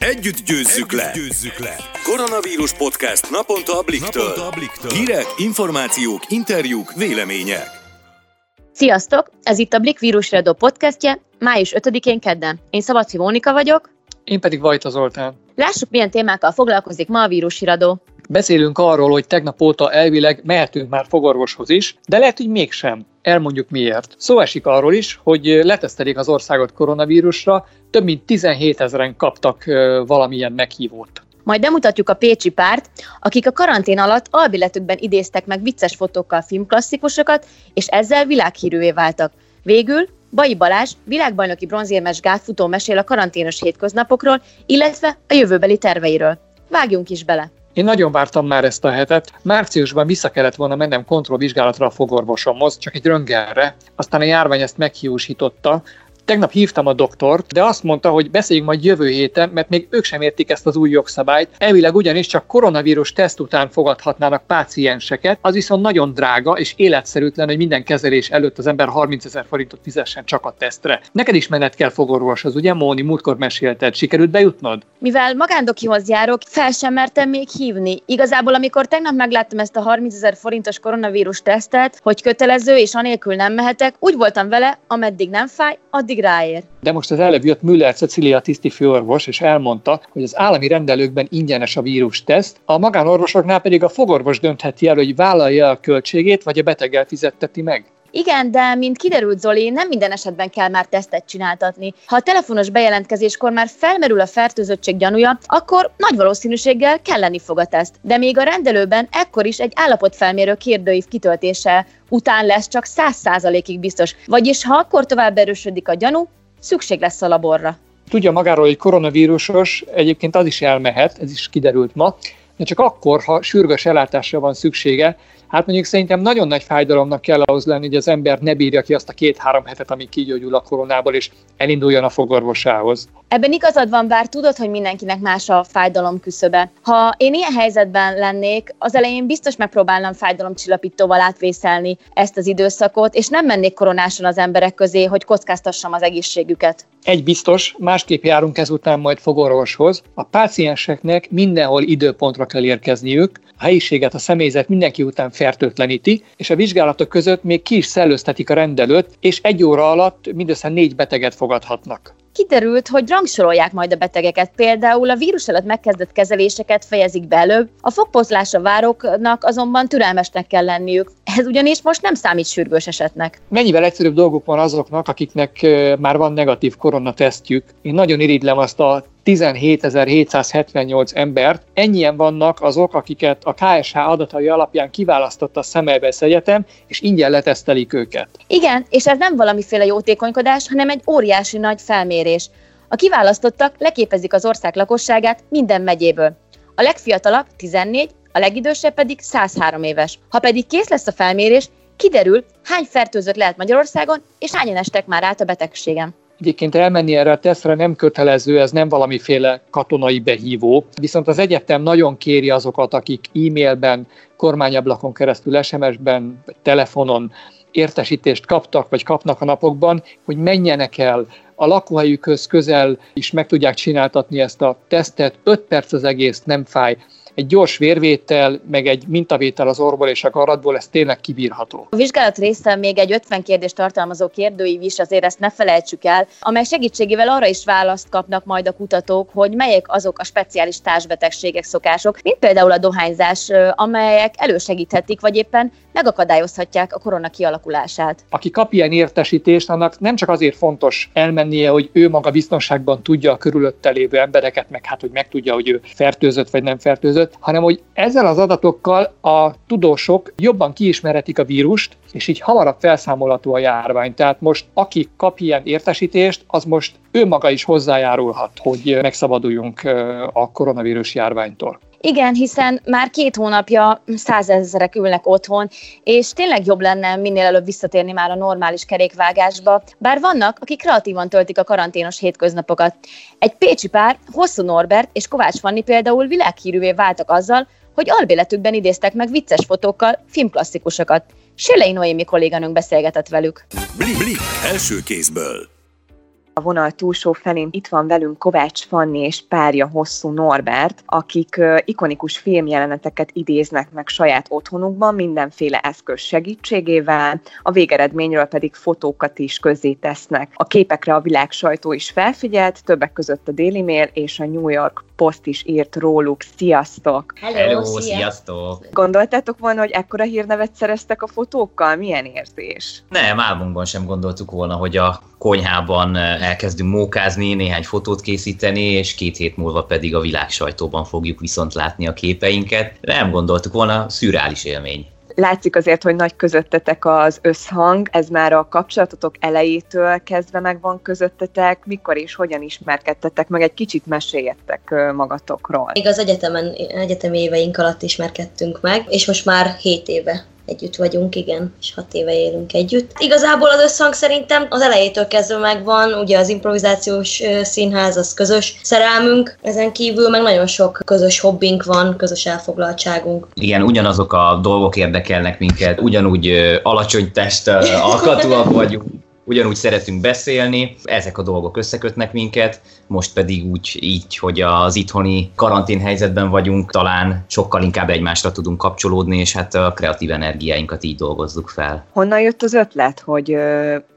Együtt győzzük, Együtt le. győzzük le! Koronavírus podcast naponta a Bliktől. Naponta a Bliktől. Hírek, információk, interjúk, vélemények. Sziasztok! Ez itt a Blik Vírusredó podcastje, május 5-én kedden. Én Szabadfi Mónika vagyok. Én pedig Vajta Zoltán. Lássuk, milyen témákkal foglalkozik ma a vírusiradó. Beszélünk arról, hogy tegnap óta elvileg mehetünk már fogorvoshoz is, de lehet, hogy mégsem. Elmondjuk miért. Szó esik arról is, hogy letesztelik az országot koronavírusra, több mint 17 ezeren kaptak valamilyen meghívót. Majd bemutatjuk a Pécsi párt, akik a karantén alatt albiletükben idéztek meg vicces fotókkal filmklasszikusokat, és ezzel világhírűvé váltak. Végül Bai Balázs, világbajnoki bronzérmes gátfutó mesél a karanténos hétköznapokról, illetve a jövőbeli terveiről. Vágjunk is bele! Én nagyon vártam már ezt a hetet. Márciusban vissza kellett volna mennem kontrollvizsgálatra a fogorvosomhoz, csak egy röngelre. Aztán a járvány ezt meghiúsította, Tegnap hívtam a doktort, de azt mondta, hogy beszéljünk majd jövő héten, mert még ők sem értik ezt az új jogszabályt. Elvileg ugyanis csak koronavírus teszt után fogadhatnának pácienseket, az viszont nagyon drága és életszerűtlen, hogy minden kezelés előtt az ember 30 ezer forintot fizessen csak a tesztre. Neked is menet kell fogorvoshoz, ugye Móni, múltkor mesélted, sikerült bejutnod? Mivel magándokihoz járok, fel sem mertem még hívni. Igazából, amikor tegnap megláttam ezt a 30 ezer forintos koronavírus tesztet, hogy kötelező és anélkül nem mehetek, úgy voltam vele, ameddig nem fáj, addig ráér. De most az előbb jött Müller Cecilia tisztifőorvos, és elmondta, hogy az állami rendelőkben ingyenes a vírus teszt, a magánorvosoknál pedig a fogorvos döntheti el, hogy vállalja a költségét, vagy a beteg elfizetteti meg. Igen, de mint kiderült Zoli, nem minden esetben kell már tesztet csináltatni. Ha a telefonos bejelentkezéskor már felmerül a fertőzöttség gyanúja, akkor nagy valószínűséggel kelleni fog a teszt. De még a rendelőben ekkor is egy állapotfelmérő kérdőív kitöltése után lesz csak 100%-ig biztos. Vagyis ha akkor tovább erősödik a gyanú, szükség lesz a laborra. Tudja magáról, hogy koronavírusos, egyébként az is elmehet, ez is kiderült ma, de csak akkor, ha sürgős ellátásra van szüksége, Hát mondjuk szerintem nagyon nagy fájdalomnak kell ahhoz lenni, hogy az ember ne bírja ki azt a két-három hetet, amíg kigyógyul a koronából, és elinduljon a fogorvosához. Ebben igazad van, bár tudod, hogy mindenkinek más a fájdalom küszöbe. Ha én ilyen helyzetben lennék, az elején biztos megpróbálnám fájdalomcsillapítóval átvészelni ezt az időszakot, és nem mennék koronáson az emberek közé, hogy kockáztassam az egészségüket. Egy biztos, másképp járunk ezután majd fogorvoshoz. A pácienseknek mindenhol időpontra kell érkezniük, a helyiséget, a személyzet mindenki után fertőtleníti, és a vizsgálatok között még ki is szellőztetik a rendelőt, és egy óra alatt mindössze négy beteget fogadhatnak kiderült, hogy rangsorolják majd a betegeket. Például a vírus előtt megkezdett kezeléseket fejezik be előbb, a fogpozlásra váróknak azonban türelmesnek kell lenniük. Ez ugyanis most nem számít sürgős esetnek. Mennyivel egyszerűbb dolguk van azoknak, akiknek már van negatív koronatesztjük. Én nagyon irigylem azt a 17.778 embert. Ennyien vannak azok, akiket a KSH adatai alapján kiválasztott a Szemelvesz Egyetem, és ingyen letesztelik őket. Igen, és ez nem valamiféle jótékonykodás, hanem egy óriási nagy felmérés. A kiválasztottak leképezik az ország lakosságát minden megyéből. A legfiatalabb 14, a legidősebb pedig 103 éves. Ha pedig kész lesz a felmérés, kiderül, hány fertőzött lehet Magyarországon, és hányan estek már át a betegségen. Egyébként elmenni erre a tesztre nem kötelező, ez nem valamiféle katonai behívó, viszont az egyetem nagyon kéri azokat, akik e-mailben, kormányablakon keresztül, SMS-ben, telefonon értesítést kaptak, vagy kapnak a napokban, hogy menjenek el. A lakóhelyükhöz közel is meg tudják csináltatni ezt a tesztet, 5 perc az egész, nem fáj egy gyors vérvétel, meg egy mintavétel az orból és a karatból, ez tényleg kibírható. A vizsgálat része még egy 50 kérdést tartalmazó kérdőív is, azért ezt ne felejtsük el, amely segítségével arra is választ kapnak majd a kutatók, hogy melyek azok a speciális társbetegségek, szokások, mint például a dohányzás, amelyek elősegíthetik, vagy éppen megakadályozhatják a korona kialakulását. Aki kap ilyen értesítést, annak nem csak azért fontos elmennie, hogy ő maga biztonságban tudja a körülötte lévő embereket, meg hát, hogy megtudja, hogy ő fertőzött vagy nem fertőzött, hanem hogy ezzel az adatokkal a tudósok jobban kiismerhetik a vírust, és így hamarabb felszámolható a járvány. Tehát most aki kap ilyen értesítést, az most ő maga is hozzájárulhat, hogy megszabaduljunk a koronavírus járványtól. Igen, hiszen már két hónapja százezerek ülnek otthon, és tényleg jobb lenne minél előbb visszatérni már a normális kerékvágásba, bár vannak, akik kreatívan töltik a karanténos hétköznapokat. Egy pécsi pár, Hosszú Norbert és Kovács Fanni például világhírűvé váltak azzal, hogy albéletükben idéztek meg vicces fotókkal filmklasszikusokat. Sélei Noémi kolléganőnk beszélgetett velük. Blik, blik, első kézből. A vonal túlsó felén itt van velünk Kovács Fanni és párja Hosszú Norbert, akik ikonikus filmjeleneteket idéznek meg saját otthonukban mindenféle eszköz segítségével, a végeredményről pedig fotókat is közzé tesznek. A képekre a világ sajtó is felfigyelt, többek között a Daily Mail és a New York Post is írt róluk. Sziasztok! Hello, Hello sziasztok! Gondoltátok volna, hogy ekkora hírnevet szereztek a fotókkal? Milyen érzés? Nem, álmunkban sem gondoltuk volna, hogy a konyhában elkezdünk mókázni, néhány fotót készíteni, és két hét múlva pedig a világ sajtóban fogjuk viszont látni a képeinket. Nem gondoltuk volna, szürreális élmény. Látszik azért, hogy nagy közöttetek az összhang, ez már a kapcsolatotok elejétől kezdve megvan közöttetek, mikor és hogyan ismerkedtetek meg, egy kicsit meséljetek magatokról. Még az egyetemen, egyetemi éveink alatt ismerkedtünk meg, és most már 7 éve együtt vagyunk, igen, és hat éve élünk együtt. Igazából az összhang szerintem az elejétől kezdve megvan, ugye az improvizációs színház az közös szerelmünk, ezen kívül meg nagyon sok közös hobbink van, közös elfoglaltságunk. Igen, ugyanazok a dolgok érdekelnek minket, ugyanúgy alacsony test alkatúak vagyunk, ugyanúgy szeretünk beszélni, ezek a dolgok összekötnek minket, most pedig úgy így, hogy az itthoni karantén helyzetben vagyunk, talán sokkal inkább egymásra tudunk kapcsolódni, és hát a kreatív energiáinkat így dolgozzuk fel. Honnan jött az ötlet, hogy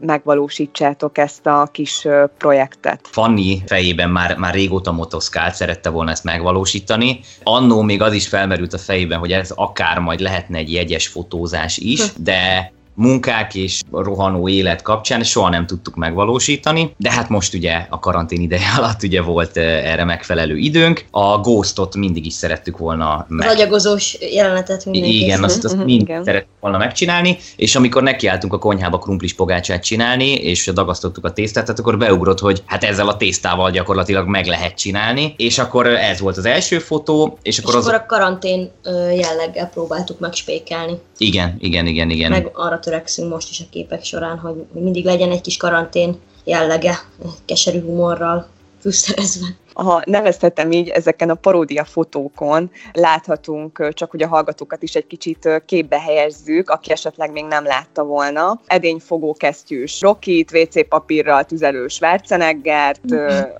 megvalósítsátok ezt a kis projektet? Fanni fejében már, már régóta motoszkált, szerette volna ezt megvalósítani. Annó még az is felmerült a fejében, hogy ez akár majd lehetne egy jegyes fotózás is, hm. de munkák és rohanó élet kapcsán soha nem tudtuk megvalósítani, de hát most ugye a karantén ideje alatt ugye volt erre megfelelő időnk. A Ghostot mindig is szerettük volna meg... Az agyagozós jelenetet mindig. Igen, azt, azt mind szerettük volna megcsinálni, és amikor nekiálltunk a konyhába krumplis pogácsát csinálni, és dagasztottuk a tésztát, tehát akkor beugrott, hogy hát ezzel a tésztával gyakorlatilag meg lehet csinálni, és akkor ez volt az első fotó, és akkor, és az... akkor a karantén jelleggel próbáltuk megspékelni. Igen, igen, igen, igen. Meg arra törekszünk most is a képek során, hogy mindig legyen egy kis karantén jellege, keserű humorral fűszerezve. Ha nevezhetem így, ezeken a paródia fotókon láthatunk, csak hogy a hallgatókat is egy kicsit képbe helyezzük, aki esetleg még nem látta volna. Edényfogó kesztyűs Rockit, WC papírral tüzelő Schwarzeneggert,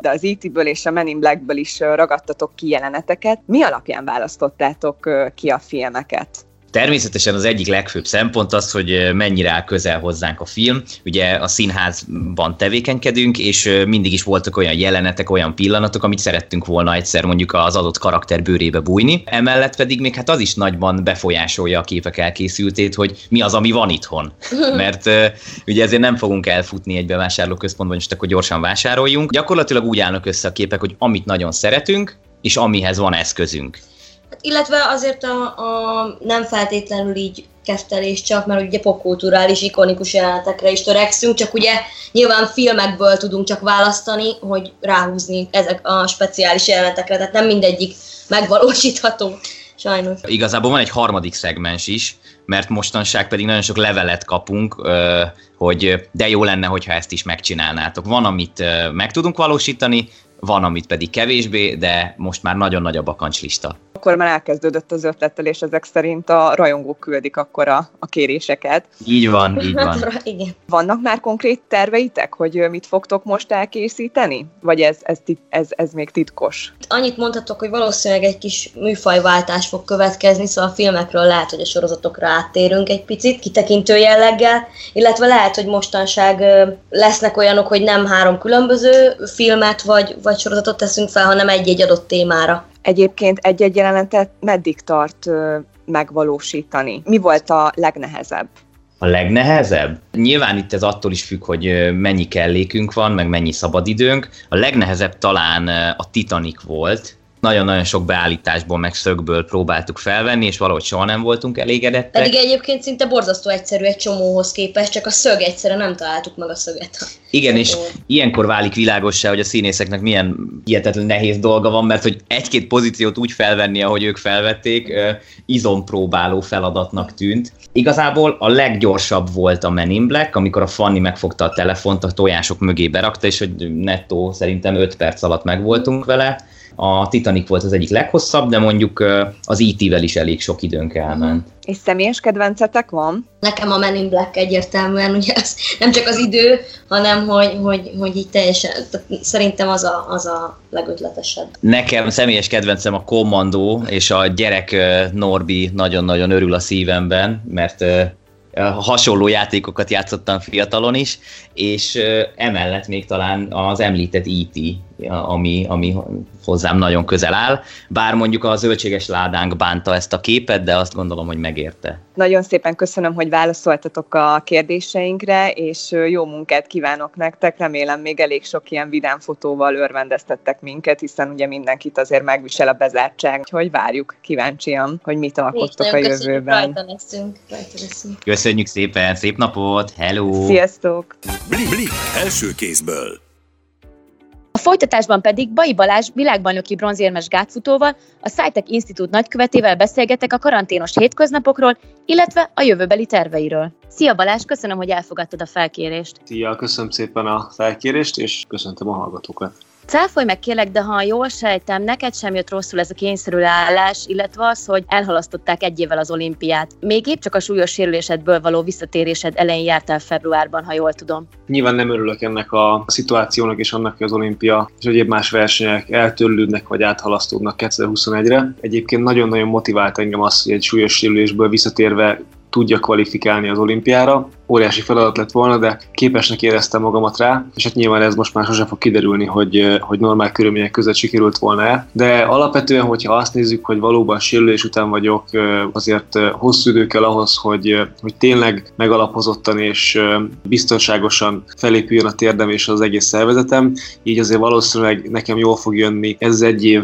de az E.T.-ből és a Men in Black-ből is ragadtatok ki jeleneteket. Mi alapján választottátok ki a filmeket? Természetesen az egyik legfőbb szempont az, hogy mennyire áll közel hozzánk a film. Ugye a színházban tevékenykedünk, és mindig is voltak olyan jelenetek, olyan pillanatok, amit szerettünk volna egyszer mondjuk az adott karakter bőrébe bújni. Emellett pedig még hát az is nagyban befolyásolja a képek elkészültét, hogy mi az, ami van itthon. Mert ugye ezért nem fogunk elfutni egy bevásárlóközpontban, és akkor gyorsan vásároljunk. Gyakorlatilag úgy állnak össze a képek, hogy amit nagyon szeretünk, és amihez van eszközünk. Illetve azért a, a nem feltétlenül így keftelés csak, mert ugye popkulturális, ikonikus jelenetekre is törekszünk, csak ugye nyilván filmekből tudunk csak választani, hogy ráhúzni ezek a speciális jelenetekre, tehát nem mindegyik megvalósítható. Sajnos. Igazából van egy harmadik szegmens is, mert mostanság pedig nagyon sok levelet kapunk, hogy de jó lenne, hogyha ezt is megcsinálnátok. Van, amit meg tudunk valósítani, van, amit pedig kevésbé, de most már nagyon nagy a bakancslista. Akkor már elkezdődött az ötlettel, és ezek szerint a rajongók küldik akkor a, a kéréseket. Így van, így van. Igen. Vannak már konkrét terveitek, hogy mit fogtok most elkészíteni? Vagy ez, ez, ez, ez még titkos? Annyit mondhatok, hogy valószínűleg egy kis műfajváltás fog következni, szóval a filmekről lehet, hogy a sorozatokra áttérünk egy picit, kitekintő jelleggel, illetve lehet, hogy mostanság lesznek olyanok, hogy nem három különböző filmet vagy, vagy sorozatot teszünk fel, hanem egy-egy adott témára. Egyébként egy-egy jelenetet meddig tart megvalósítani? Mi volt a legnehezebb? A legnehezebb? Nyilván itt ez attól is függ, hogy mennyi kellékünk van, meg mennyi szabadidőnk. A legnehezebb talán a Titanic volt, nagyon-nagyon sok beállításból, meg szögből próbáltuk felvenni, és valahogy soha nem voltunk elégedettek. Pedig egyébként szinte borzasztó egyszerű egy csomóhoz képest, csak a szög egyszerűen nem találtuk meg a szöget. Igen, és ilyenkor válik világossá, hogy a színészeknek milyen hihetetlen nehéz dolga van, mert hogy egy-két pozíciót úgy felvenni, ahogy ők felvették, izompróbáló feladatnak tűnt. Igazából a leggyorsabb volt a Men in Black, amikor a Fanny megfogta a telefont, a tojások mögé berakta, és hogy nettó szerintem 5 perc alatt megvoltunk vele A Titanic volt az egyik leghosszabb, de mondjuk az E.T.-vel is elég sok időnk elment. És személyes kedvencetek van? Nekem a Men in Black egyértelműen, ugye ez nem csak az idő, hanem hogy, hogy, hogy így teljesen, szerintem az a, az a legötletesebb. Nekem személyes kedvencem a Commando, és a gyerek Norbi nagyon-nagyon örül a szívemben, mert hasonló játékokat játszottam fiatalon is, és emellett még talán az említett E.T., ami, ami hozzám nagyon közel áll, bár mondjuk a zöldséges ládánk bánta ezt a képet, de azt gondolom, hogy megérte. Nagyon szépen köszönöm, hogy válaszoltatok a kérdéseinkre, és jó munkát kívánok nektek. Remélem még elég sok ilyen vidám fotóval örvendeztettek minket, hiszen ugye mindenkit azért megvisel a bezártság, hogy várjuk kíváncsian, hogy mit alkottok a jövőben. Rajta leszünk, rajta leszünk. Köszönjük szépen, szép napot, hello! Sziasztok! Blik, blik, első kézből. A folytatásban pedig Bai Balázs világbajnoki bronzérmes gátfutóval, a SciTech Institute nagykövetével beszélgetek a karanténos hétköznapokról, illetve a jövőbeli terveiről. Szia Balázs, köszönöm, hogy elfogadtad a felkérést. Szia, köszönöm szépen a felkérést, és köszöntöm a hallgatókat. Cáfolj meg kérlek, de ha jól sejtem, neked sem jött rosszul ez a kényszerű állás, illetve az, hogy elhalasztották egy évvel az olimpiát. Még épp csak a súlyos sérülésedből való visszatérésed elején jártál februárban, ha jól tudom. Nyilván nem örülök ennek a szituációnak és annak, hogy az olimpia és egyéb más versenyek eltörlődnek vagy áthalasztódnak 2021-re. Egyébként nagyon-nagyon motivált engem az, hogy egy súlyos sérülésből visszatérve tudja kvalifikálni az olimpiára. Óriási feladat lett volna, de képesnek éreztem magamat rá, és hát nyilván ez most már sosem fog kiderülni, hogy, hogy normál körülmények között sikerült volna-e. De alapvetően, hogyha azt nézzük, hogy valóban sérülés után vagyok, azért hosszú idő kell ahhoz, hogy, hogy tényleg megalapozottan és biztonságosan felépüljön a térdem és az egész szervezetem, így azért valószínűleg nekem jól fog jönni ez egy év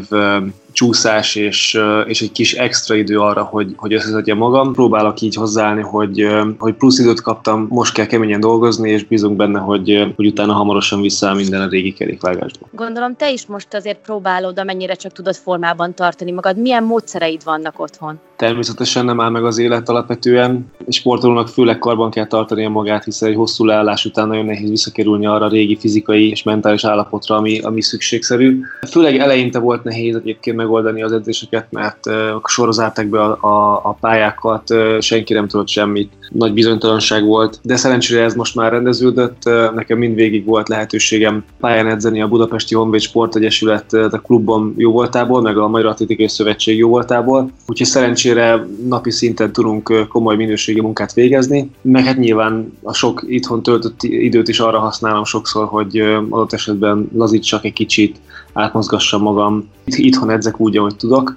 csúszás és, és egy kis extra idő arra, hogy, hogy összeszedjem magam. Próbálok így hozzáállni, hogy, hogy plusz időt kaptam, most kell keményen dolgozni, és bízunk benne, hogy, hogy utána hamarosan visszaáll minden a régi kerékvágásba. Gondolom te is most azért próbálod, amennyire csak tudod formában tartani magad. Milyen módszereid vannak otthon? Természetesen nem áll meg az élet alapvetően. Egy sportolónak főleg karban kell tartania magát, hiszen egy hosszú leállás után nagyon nehéz visszakerülni arra a régi fizikai és mentális állapotra, ami, ami szükségszerű. Főleg eleinte volt nehéz egyébként megoldani az edzéseket, mert sorozálták be a, a, a pályákat, senki nem tudott semmit, nagy bizonytalanság volt, de szerencsére ez most már rendeződött, nekem mindvégig volt lehetőségem pályán edzeni a Budapesti Honvéd Sportegyesület a klubban jó voltából, meg a Magyar Atlétikai Szövetség jó voltából, úgyhogy szerencsére napi szinten tudunk komoly minőségi munkát végezni, meg hát nyilván a sok itthon töltött időt is arra használom sokszor, hogy adott esetben lazítsak egy kicsit, átmozgassam magam. Itthon edzek úgy, ahogy tudok,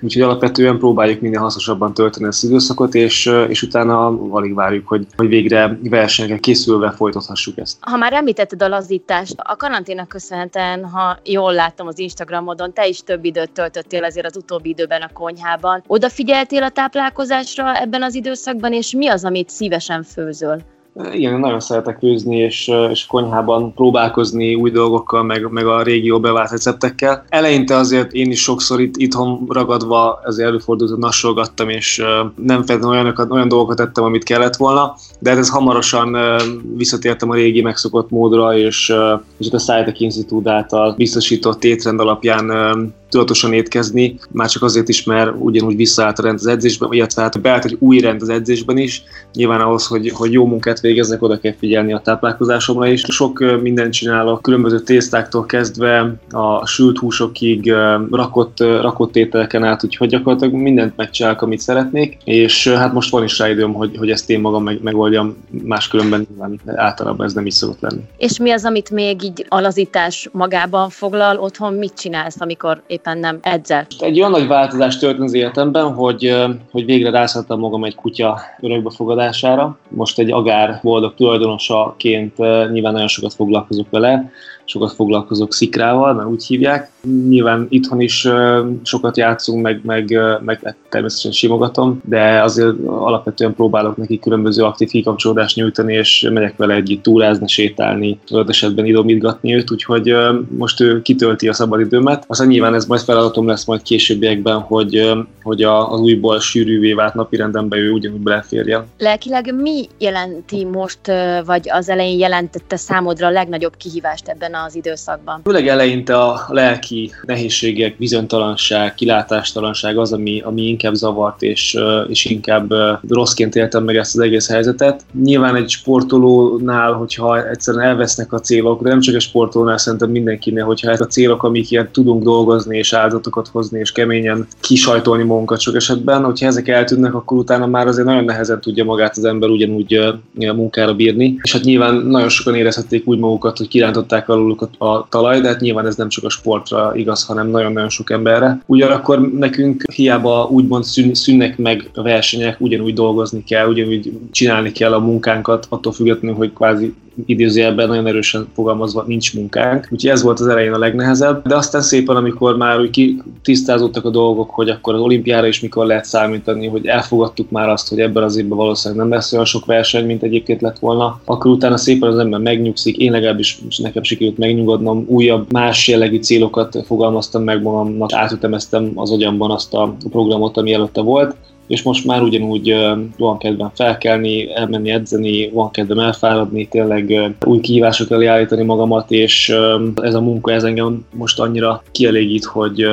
Úgyhogy alapvetően próbáljuk minél hasznosabban tölteni ezt az időszakot, és, és utána alig várjuk, hogy, hogy végre versenyekre készülve folytathassuk ezt. Ha már említetted a lazítást, a karanténnak köszönhetően, ha jól láttam az Instagramodon, te is több időt töltöttél azért az utóbbi időben a konyhában. Odafigyeltél a táplálkozásra ebben az időszakban, és mi az, amit szívesen főzöl? Igen, nagyon szeretek főzni, és, és konyhában próbálkozni új dolgokkal, meg, meg a régió bevált receptekkel. Eleinte azért én is sokszor itt, itthon ragadva ezért előfordult, hogy nassolgattam, és nem feltétlenül olyanokat, olyan dolgokat tettem, amit kellett volna, de hát ez hamarosan visszatértem a régi megszokott módra, és, és a Scientech Institute által biztosított étrend alapján tudatosan étkezni, már csak azért is, mert ugyanúgy visszaállt a rend az edzésben, illetve hát beállt egy új rend az edzésben is. Nyilván ahhoz, hogy, hogy jó munkát végeznek, oda kell figyelni a táplálkozásomra is. Sok mindent csinálok, különböző tésztáktól kezdve a sült húsokig, rakott, rakott ételeken át, úgyhogy gyakorlatilag mindent megcsinálok, amit szeretnék, és hát most van is rá időm, hogy, hogy ezt én magam meg, megoldjam, máskülönben nyilván általában ez nem is szokott lenni. És mi az, amit még így alazítás magában foglal otthon, mit csinálsz, amikor éppen nem edzel. Egy olyan nagy változás történt az életemben, hogy, hogy végre rászálltam magam egy kutya örökbefogadására. Most egy agár boldog tulajdonosaként nyilván nagyon sokat foglalkozok vele, sokat foglalkozok szikrával, mert úgy hívják. Nyilván itthon is sokat játszunk, meg, meg, meg természetesen simogatom, de azért alapvetően próbálok neki különböző aktív kikapcsolódást nyújtani, és megyek vele együtt túrázni, sétálni, adott esetben idomítgatni őt, úgyhogy most ő kitölti a szabadidőmet. Aztán nyilván ez majd feladatom lesz majd későbbiekben, hogy, hogy az újból sűrűvé vált napirendembe ő ugyanúgy beleférjen. Lelkileg mi jelenti most, vagy az elején jelentette számodra a legnagyobb kihívást ebben az időszakban? Főleg eleinte a lelki nehézségek, bizonytalanság, kilátástalanság az, ami, ami inkább zavart, és, és inkább rosszként éltem meg ezt az egész helyzetet. Nyilván egy sportolónál, hogyha egyszerűen elvesznek a célok, de nem csak a sportolónál, szerintem mindenkinél, hogyha ez a célok, amik ilyen tudunk dolgozni, és áldatokat hozni, és keményen kisajtolni magunkat sok esetben, hogyha ezek eltűnnek, akkor utána már azért nagyon nehezen tudja magát az ember ugyanúgy munkára bírni. És hát nyilván nagyon sokan érezhették úgy magukat, hogy kirántották aluluk a talaj, de hát nyilván ez nem csak a sportra igaz, hanem nagyon-nagyon sok emberre. Ugyanakkor nekünk hiába úgymond szűn, szűnnek meg a versenyek, ugyanúgy dolgozni kell, ugyanúgy csinálni kell a munkánkat, attól függetlenül, hogy kvázi idézőjelben nagyon erősen fogalmazva nincs munkánk. Úgyhogy ez volt az elején a legnehezebb, de aztán szépen, amikor már úgy tisztázódtak a dolgok, hogy akkor az olimpiára is mikor lehet számítani, hogy elfogadtuk már azt, hogy ebben az évben valószínűleg nem lesz olyan sok verseny, mint egyébként lett volna, akkor utána szépen az ember megnyugszik, én legalábbis nekem sikerült megnyugodnom, újabb más jellegű célokat fogalmaztam meg magamnak, átütemeztem az agyamban azt a programot, ami előtte volt, és most már ugyanúgy van kedvem felkelni, elmenni edzeni, van kedvem elfáradni, tényleg új kihívások elé állítani magamat, és ez a munka ez engem most annyira kielégít, hogy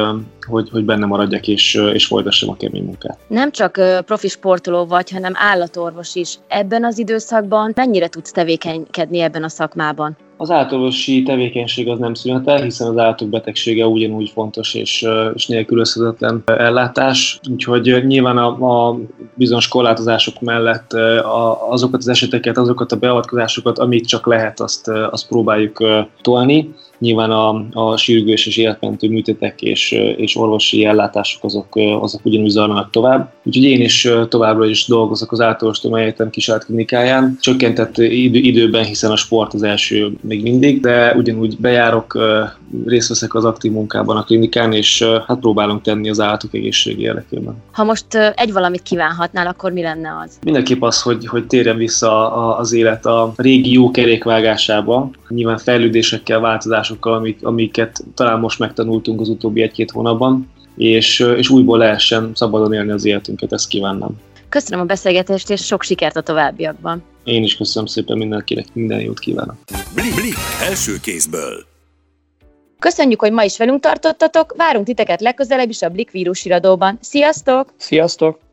hogy, hogy benne maradjak és, és folytassam a kemény munkát. Nem csak profi sportoló vagy, hanem állatorvos is. Ebben az időszakban mennyire tudsz tevékenykedni ebben a szakmában? Az állatorvosi tevékenység az nem szünetel, hiszen az állatok betegsége ugyanúgy fontos és, és nélkülözhetetlen ellátás. Úgyhogy nyilván a, a bizonyos korlátozások mellett a, azokat az eseteket, azokat a beavatkozásokat, amit csak lehet, azt, azt próbáljuk tolni. Nyilván a, a sürgős és életmentő műtétek és, és orvosi ellátások azok, azok ugyanúgy zajlanak tovább. Úgyhogy én is továbbra is dolgozok az általános egyetem kisállt klinikáján. Csökkentett idő, időben, hiszen a sport az első még mindig, de ugyanúgy bejárok, részt veszek az aktív munkában a klinikán, és hát próbálunk tenni az állatok egészségi érdekében. Ha most egy valamit kívánhatnál, akkor mi lenne az? Mindenképp az, hogy, hogy térjen vissza az élet a régi jó kerékvágásába, nyilván fejlődésekkel, változásokkal, amik, amiket talán most megtanultunk az utóbbi egy-két hónapban, és, és újból lehessen szabadon élni az életünket, ezt kívánnám. Köszönöm a beszélgetést, és sok sikert a továbbiakban. Én is köszönöm szépen mindenkinek, minden jót kívánok. Blik, blik, első kézből. Köszönjük, hogy ma is velünk tartottatok, várunk titeket legközelebb is a Blik vírus iradóban. Sziasztok! Sziasztok!